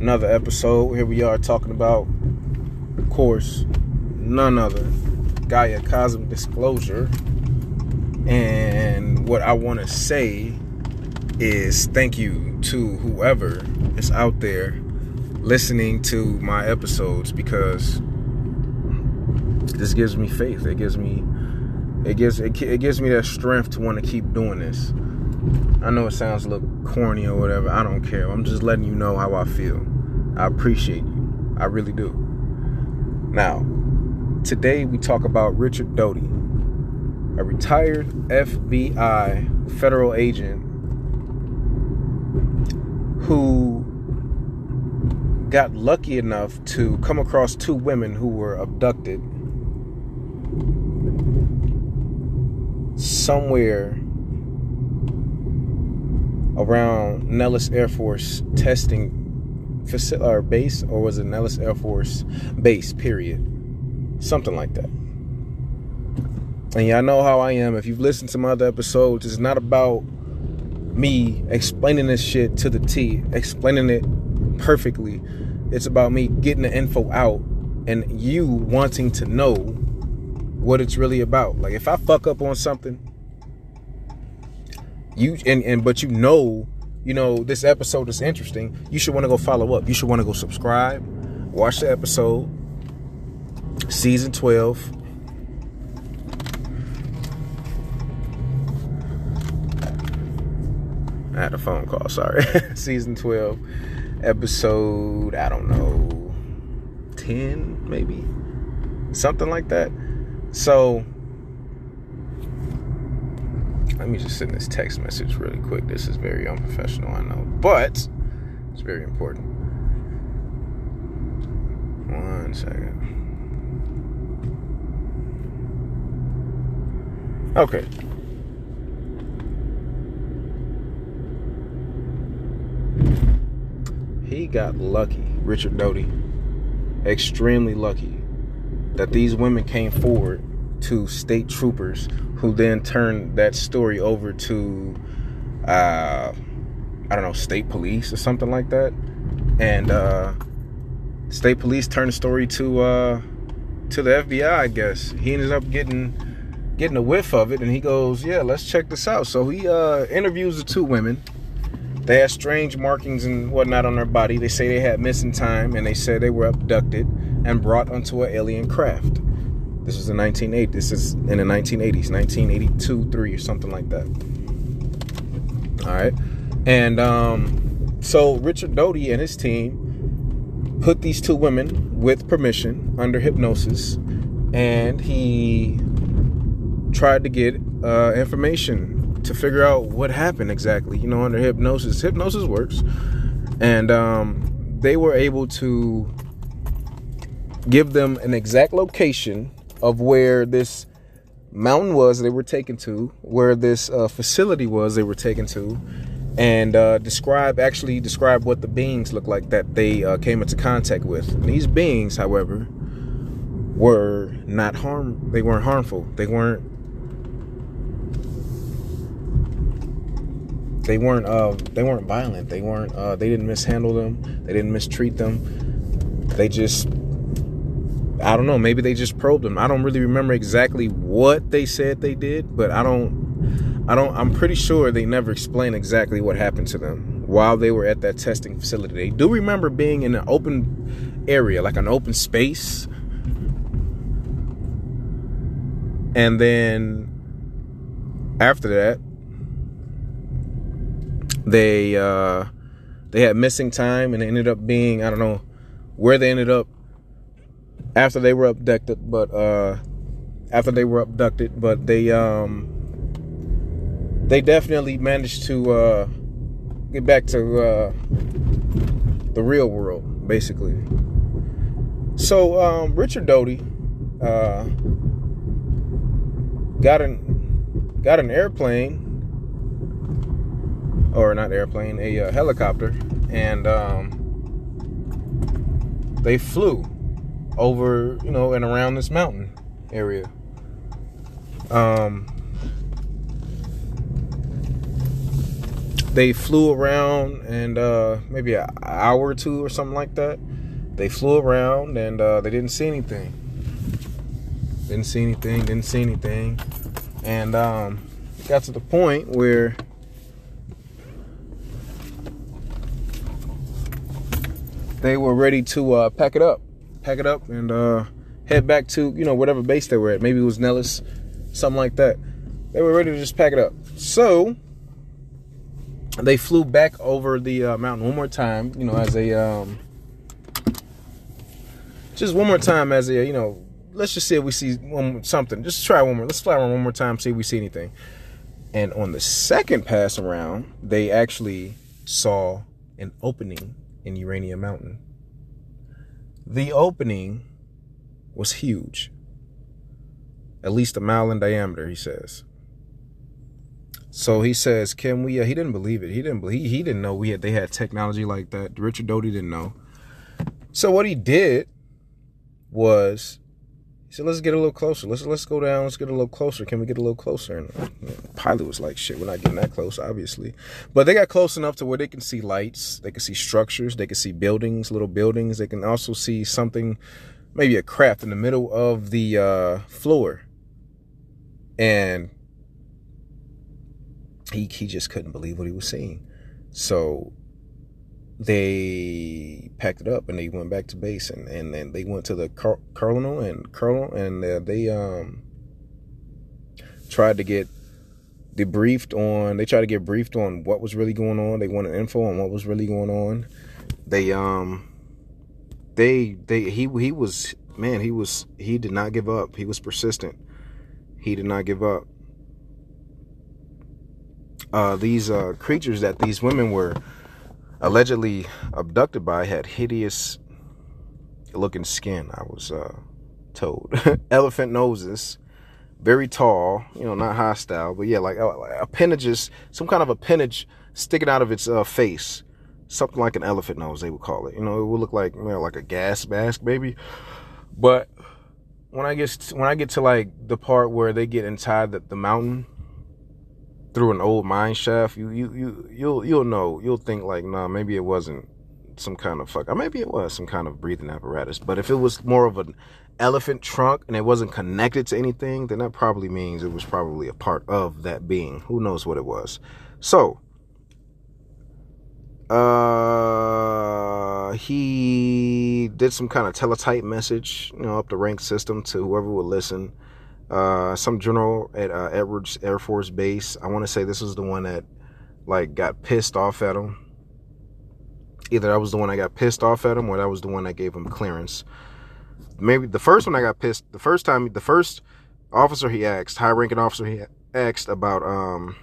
another episode. Here we are talking about, of course, none other Gaia Cosmic Disclosure. And what I want to say is thank you to whoever is out there listening to my episodes because this gives me faith. It gives me it gives it, it gives me that strength to want to keep doing this. I know it sounds a little corny or whatever. I don't care. I'm just letting you know how I feel. I appreciate you. I really do. Now, today we talk about Richard Doty, a retired FBI federal agent who got lucky enough to come across two women who were abducted somewhere around Nellis Air Force testing facility or base, or was it Nellis Air Force base? Period. Something like that. And y'all know how I am. If you've listened to my other episodes, it's not about me explaining this shit to the T, explaining it perfectly. It's about me getting the info out and you wanting to know what it's really about. Like if I fuck up on something, you and, and but you know, you know, this episode is interesting, you should want to go follow up. You should want to go subscribe, watch the episode, season 12. I had a phone call, sorry. season 12, episode, I don't know, 10 maybe? Something like that. So, let me just send this text message really quick. This is very unprofessional, I know, but it's very important. One second. Okay. He got lucky, Richard Doty. Extremely lucky that these women came forward to state troopers who then turned that story over to uh I don't know, state police or something like that. And uh state police turned the story to uh to the FBI, I guess. He ended up getting getting a whiff of it and he goes, "Yeah, let's check this out." So he uh interviews the two women. They had strange markings and whatnot on their body. They say they had missing time and they said they were abducted and brought onto an alien craft. This was in 1980. This is in the 1980s, 1982, three or something like that. All right, and um, so Richard Doty and his team put these two women with permission under hypnosis, and he tried to get uh, information to figure out what happened exactly. You know, under hypnosis, hypnosis works, and um, they were able to give them an exact location of where this mountain was they were taken to, where this uh, facility was they were taken to, and uh, describe actually describe what the beings looked like that they uh, came into contact with. And these beings, however, were not harm. They weren't harmful. They weren't. They weren't. Uh, they weren't violent. They weren't. Uh, they didn't mishandle them. They didn't mistreat them. They just I don't know, maybe they just probed them. I don't really remember exactly what they said they did, but I don't I don't I'm pretty sure they never explained exactly what happened to them while they were at that testing facility. They do remember being in an open area, like an open space. And then after that, they uh they had missing time and it ended up being I don't know where they ended up after they were abducted, but uh, after they were abducted, but they um, they definitely managed to uh, get back to uh, the real world, basically. So um, Richard Doty uh, got an got an airplane, or not airplane, a uh, helicopter, and um, they flew over, you know, and around this mountain area. Um, they flew around and uh, maybe an hour or two or something like that. They flew around and uh, they didn't see anything. Didn't see anything. Didn't see anything. And um, got to the point where they were ready to uh, pack it up, pack it up, and uh, head back to you know whatever base they were at. Maybe it was Nellis, something like that. They were ready to just pack it up. So they flew back over the uh, mountain one more time, you know, as a um, just one more time as a you know. Let's just see if we see one, something. Just try one more. Let's fly around one more time, see if we see anything. And on the second pass around, they actually saw an opening in Urania Mountain. The opening was huge, at least a mile in diameter, he says. So he says, "Can we?" Uh, he didn't believe it. He didn't believe. He, he didn't know we had they had technology like that. Richard Doty didn't know. So what he did was he said, "Let's get a little closer. Let's let's go down. Let's get a little closer. Can we get a little closer?" And you know, pilot was like, "Shit, we're not getting that close, obviously." But they got close enough to where they can see lights, they can see structures, they can see buildings, little buildings. They can also see something, maybe a craft in the middle of the uh, floor. And he he just couldn't believe what he was seeing. So they packed it up and they went back to base and, and then they went to the car- colonel and colonel and uh, they um tried to get debriefed on they tried to get briefed on what was really going on. They wanted info on what was really going on. They um they they he he was man he was he did not give up. He was persistent. He did not give up. Uh these uh creatures that these women were allegedly abducted by had hideous looking skin, I was uh, told. Elephant noses, very tall, you know, not hostile, but yeah, like uh, appendages, some kind of appendage sticking out of its uh, face. Something like an elephant nose, they would call it. You know, it would look like, you know, like a gas mask, maybe. But when I get to, when I get to like the part where they get inside the, the mountain, through an old mine shaft, you you you you'll you'll know. You'll think like, nah, maybe it wasn't some kind of fuck. Or maybe it was some kind of breathing apparatus. But if it was more of an elephant trunk and it wasn't connected to anything, then that probably means it was probably a part of that being. Who knows what it was? So, uh, he did some kind of teletype message, you know, up the rank system to whoever would listen uh, some general at uh, Edwards Air Force Base. I want to say this was the one that like got pissed off at him. Either that was the one that got pissed off at him, or that was the one that gave him clearance. Maybe the first one I got pissed. The first time, the first officer he asked, high-ranking officer he asked about um,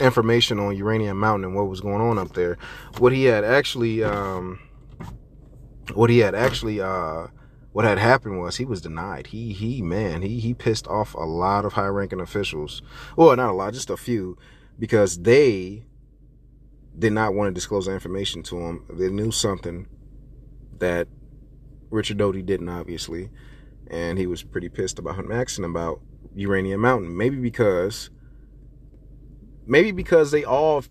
information on Uranium Mountain and what was going on up there. What he had actually, um, what he had actually. Uh, what had happened was he was denied. He he man, he he pissed off a lot of high ranking officials. Well, not a lot, just a few, because they did not want to disclose that information to him. They knew something that Richard Doty didn't, obviously, and he was pretty pissed about him asking about Uranium Mountain. Maybe because, maybe because they all,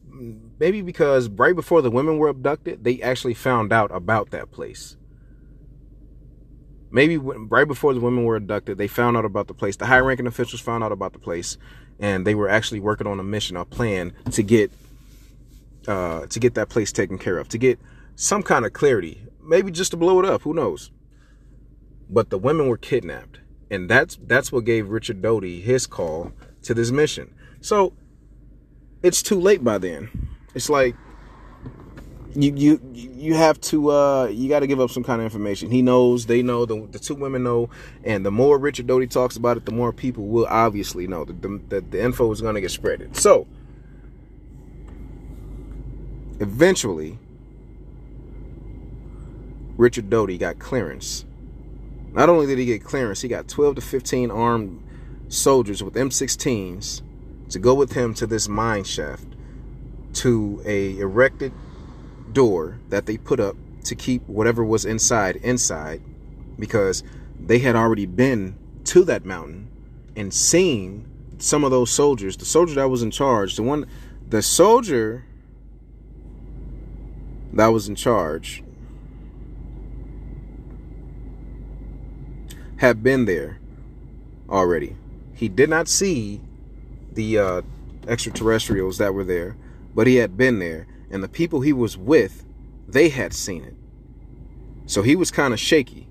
maybe because right before the women were abducted, they actually found out about that place maybe right before the women were abducted, they found out about the place. The high ranking officials found out about the place, and they were actually working on a mission, a plan to get uh, to get that place taken care of, to get some kind of clarity, maybe just to blow it up. Who knows? But the women were kidnapped, and that's that's what gave Richard Doty his call to this mission. So it's too late by then. It's like you you you have to uh you got to give up some kind of information. He knows they know the, the two women know and the more richard doty talks about it the more people will obviously know that the, the, the info is going to get spreaded so eventually richard doty got clearance. Not only did he get clearance he got 12 to 15 armed soldiers with m16s to go with him to this mine shaft to a erected door that they put up to keep whatever was inside inside because they had already been to that mountain and seen some of those soldiers the soldier that was in charge the one The soldier that was in charge had been there already. He did not see the uh, extraterrestrials that were there, but he had been there, and the people he was with, they had seen it. So he was kind of shaky.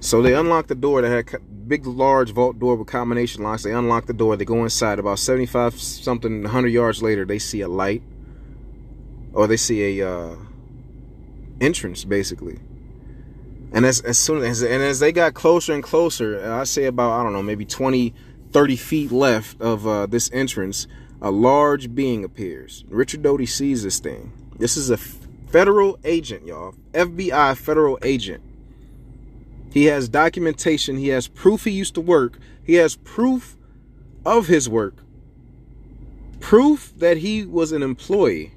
So they unlocked the door that had big, large vault door with combination locks. They unlock the door. They go inside. About 75 something, 100 yards later, they see a light, or they see a uh, entrance, basically. And as, as soon as and as they got closer and closer, I say about I don't know maybe 20, 30 feet left of uh, this entrance, a large being appears. Richard Doty sees this thing. This is a federal agent, y'all. FBI federal agent. He has documentation. He has proof he used to work. He has proof of his work. Proof that he was an employee.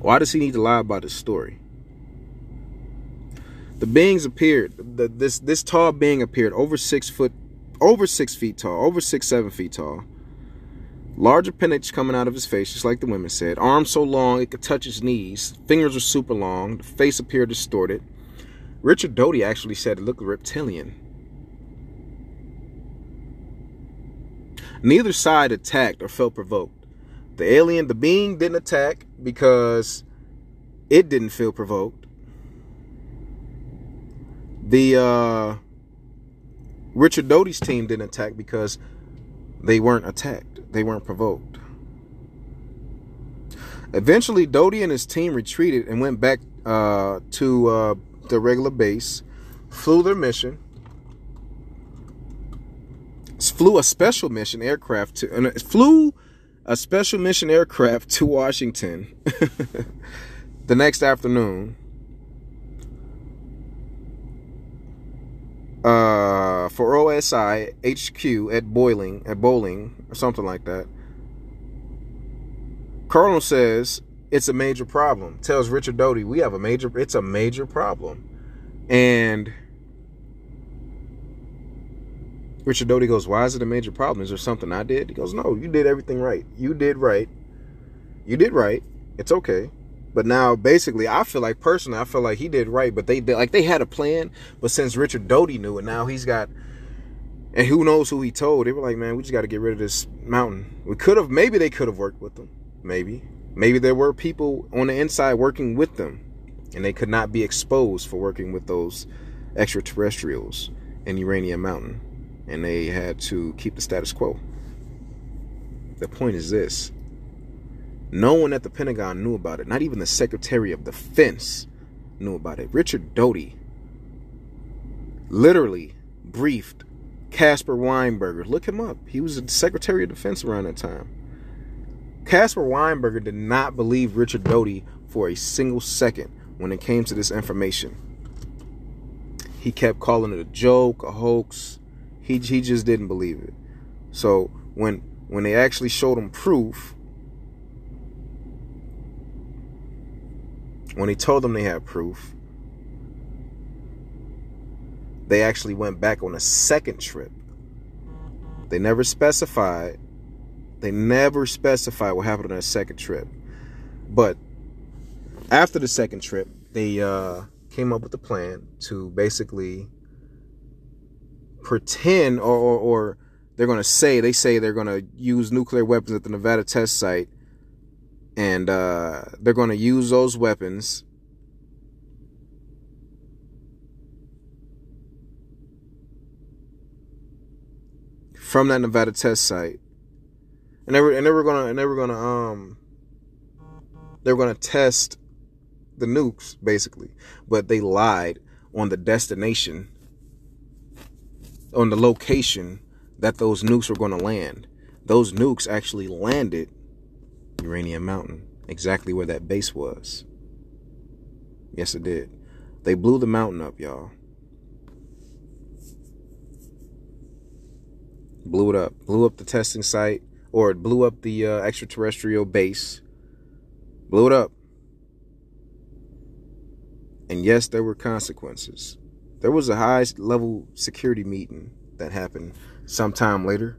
Why does he need to lie about his story? The beings appeared. The, this this tall being appeared over six foot, over six feet tall, over six seven feet tall. Large appendage coming out of his face, just like the women said. Arms so long it could touch his knees. Fingers were super long. The face appeared distorted. Richard Doty actually said it looked reptilian. Neither side attacked or felt provoked. The alien, the being, didn't attack because it didn't feel provoked. The uh, Richard Doty's team didn't attack because they weren't attacked. They weren't provoked. Eventually, Doty and his team retreated and went back uh, to uh, the regular base, flew their mission, flew a special mission aircraft to, and flew a special mission aircraft to Washington the next afternoon uh, for OSI HQ at Boiling at Bolling or something like that. Colonel says it's a major problem. Tells Richard Doty we have a major. It's a major problem, and Richard Doty goes, "Why is it a major problem? Is there something I did?" He goes, "No, you did everything right. You did right. You did right. It's okay." But now, basically, I feel like personally, I feel like he did right. But they, like they had a plan. But since Richard Doty knew it, now he's got, and who knows who he told? They were like, man, we just got to get rid of this mountain. We could have, maybe they could have worked with them. Maybe, maybe there were people on the inside working with them, and they could not be exposed for working with those extraterrestrials in Uranium Mountain, and they had to keep the status quo. The point is this no one at the Pentagon knew about it. Not even the Secretary of Defense knew about it. Richard Doty literally briefed Caspar Weinberger. Look him up. He was the Secretary of Defense around that time. Caspar Weinberger did not believe Richard Doty for a single second when it came to this information. He kept calling it a joke, a hoax. He, he just didn't believe it. So when when they actually showed him proof when he told them they had proof, they actually went back on a second trip. They never specified. They never specified what happened on that second trip. But after the second trip, they uh, came up with a plan to basically pretend, or, or, or they're going to say, they say they're going to use nuclear weapons at the Nevada test site and uh, they're going to use those weapons. From that Nevada test site, and they were and they were gonna and they were gonna um they were gonna test the nukes basically, but they lied on the destination, on the location that those nukes were going to land. Those nukes actually landed Uranium Mountain, exactly where that base was. Yes, it did. They blew the mountain up, y'all. Blew it up. Blew up the testing site, or it blew up the uh, extraterrestrial base. Blew it up. And yes, there were consequences. There was a high level security meeting that happened sometime later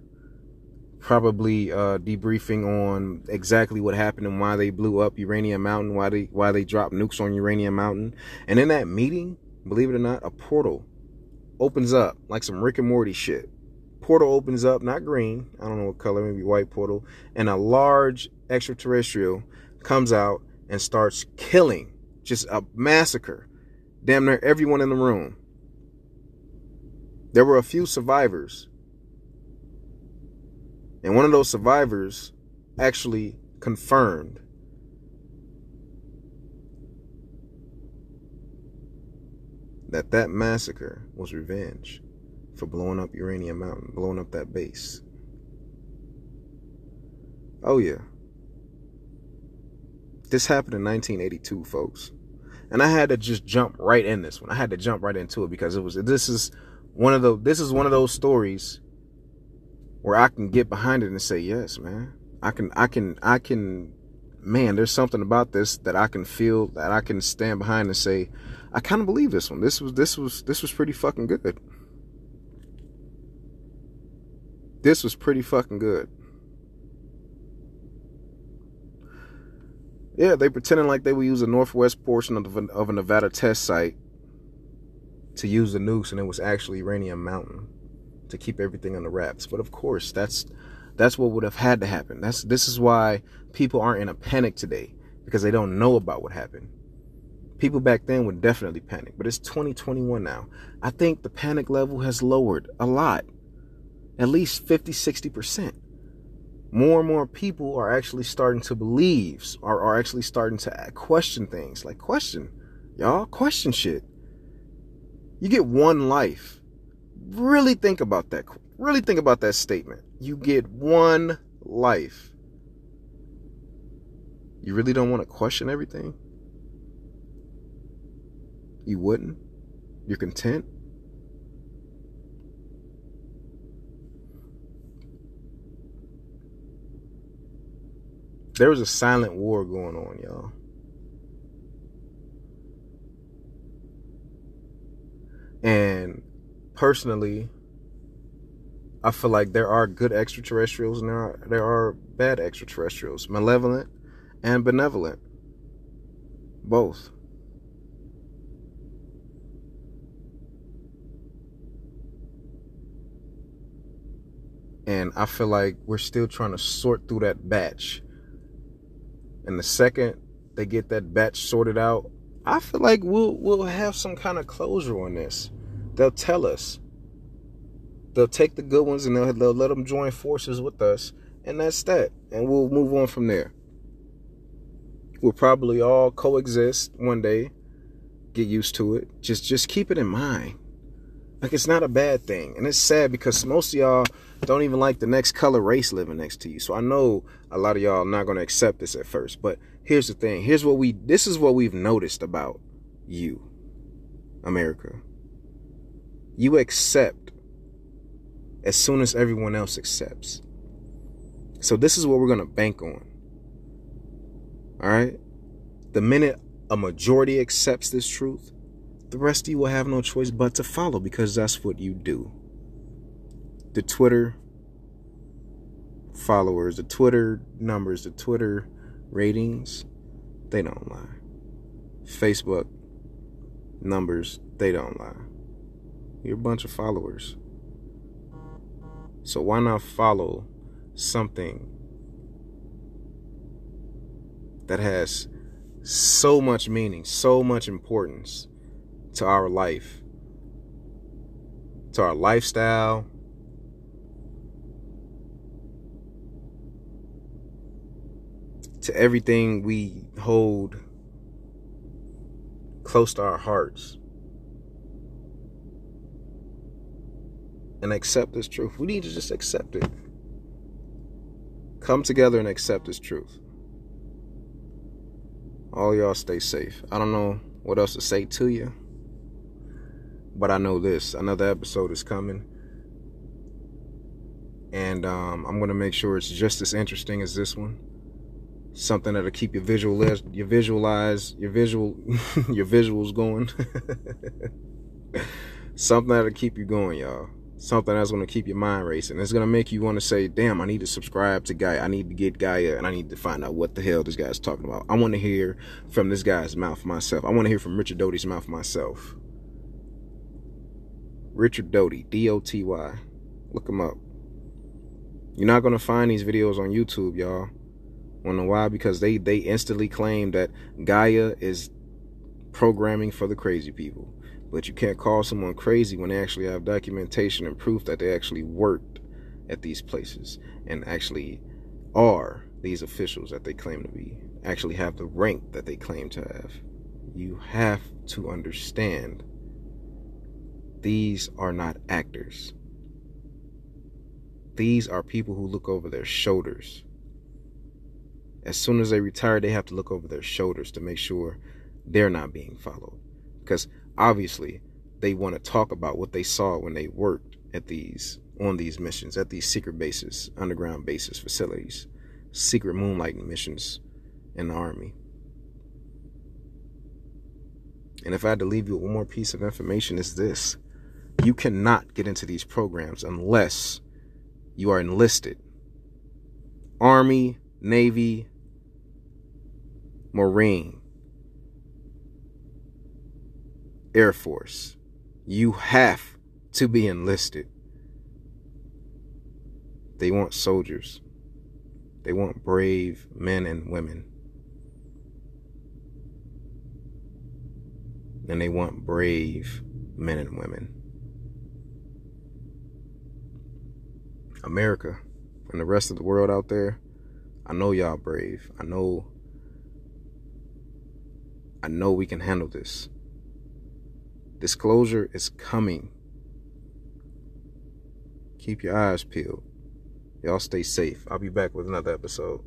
probably uh, debriefing on exactly what happened and why they blew up Uranium Mountain, why they why they dropped nukes on Uranium Mountain. And in that meeting, believe it or not, a portal opens up like some Rick and Morty shit. Portal opens up, not green, I don't know what color, maybe white portal, and a large extraterrestrial comes out and starts killing, just a massacre, damn near everyone in the room. There were a few survivors and one of those survivors actually confirmed that that massacre was revenge for blowing up Uranium Mountain, blowing up that base. Oh, yeah. This happened in 1982, folks. And I had to just jump right in this one. I had to jump right into it because it was this is one of the this is one of those stories where I can get behind it and say, yes, man, I can, I can, I can, man, there's something about this that I can feel that I can stand behind and say, I kind of believe this one. This was, this was, this was pretty fucking good. This was pretty fucking good. Yeah, they pretending like they would use the northwest portion of, the, of a Nevada test site to use the nukes, and it was actually Uranium Mountain to keep everything the wraps. But of course, that's that's what would have had to happen. That's this is why people aren't in a panic today because they don't know about what happened. People back then would definitely panic, but it's 2021 now. I think the panic level has lowered a lot. At least 50, 60%. More and more people are actually starting to believe or are actually starting to question things. Like question. Y'all question shit. You get one life really think about that. Really think about that statement. You get one life. You really don't want to question everything? You wouldn't? You're content? There was a silent war going on, y'all. And personally, I feel like there are good extraterrestrials and there are there are bad extraterrestrials, malevolent and benevolent. Both. And I feel like we're still trying to sort through that batch. And the second they get that batch sorted out, I feel like we'll we'll have some kind of closure on this. They'll tell us. They'll take the good ones and they'll, they'll let them join forces with us. And that's that. And we'll move on from there. We'll probably all coexist one day. Get used to it. Just just keep it in mind. Like it's not a bad thing. And it's sad because most of y'all don't even like the next color race living next to you. So I know a lot of y'all are not going to accept this at first. But here's the thing. Here's what we this is what we've noticed about you, America you accept as soon as everyone else accepts. So this is what we're going to bank on. All right? The minute a majority accepts this truth, the rest of you will have no choice but to follow because that's what you do. The Twitter followers, the Twitter numbers, the Twitter ratings, they don't lie. Facebook numbers, they don't lie. You're a bunch of followers. So why not follow something that has so much meaning, so much importance to our life, to our lifestyle, to everything we hold close to our hearts. And accept this truth. We need to just accept it. Come together and accept this truth. All y'all stay safe. I don't know what else to say to you, but I know this. Another episode is coming. And um, I'm gonna make sure it's just as interesting as this one. Something that'll keep your visual your visualize your visual your visuals going. Something that'll keep you going, y'all. Something that's going to keep your mind racing. It's going to make you want to say, damn, I need to subscribe to Gaia. I need to get Gaia and I need to find out what the hell this guy's talking about. I want to hear from this guy's mouth myself. I want to hear from Richard Doty's mouth myself. Richard Doty, D O T Y. Look him up. You're not going to find these videos on YouTube, y'all. Know why? Because they, they instantly claim that Gaia is programming for the crazy people. But you can't call someone crazy when they actually have documentation and proof that they actually worked at these places and actually are these officials that they claim to be, actually have the rank that they claim to have. You have to understand these are not actors. These are people who look over their shoulders. As soon as they retire, they have to look over their shoulders to make sure they're not being followed. Because obviously they want to talk about what they saw when they worked at these on these missions at these secret bases underground bases facilities secret moonlighting missions in the army. And if i had to leave you with one more piece of information is this. You cannot get into these programs unless you are enlisted. Army navy marine Air Force. You have to be enlisted. They want soldiers. They want brave men and women. And they want brave men and women. America and the rest of the world out there, I know y'all brave. I know I know we can handle this. Disclosure is coming. Keep your eyes peeled. Y'all stay safe. I'll be back with another episode.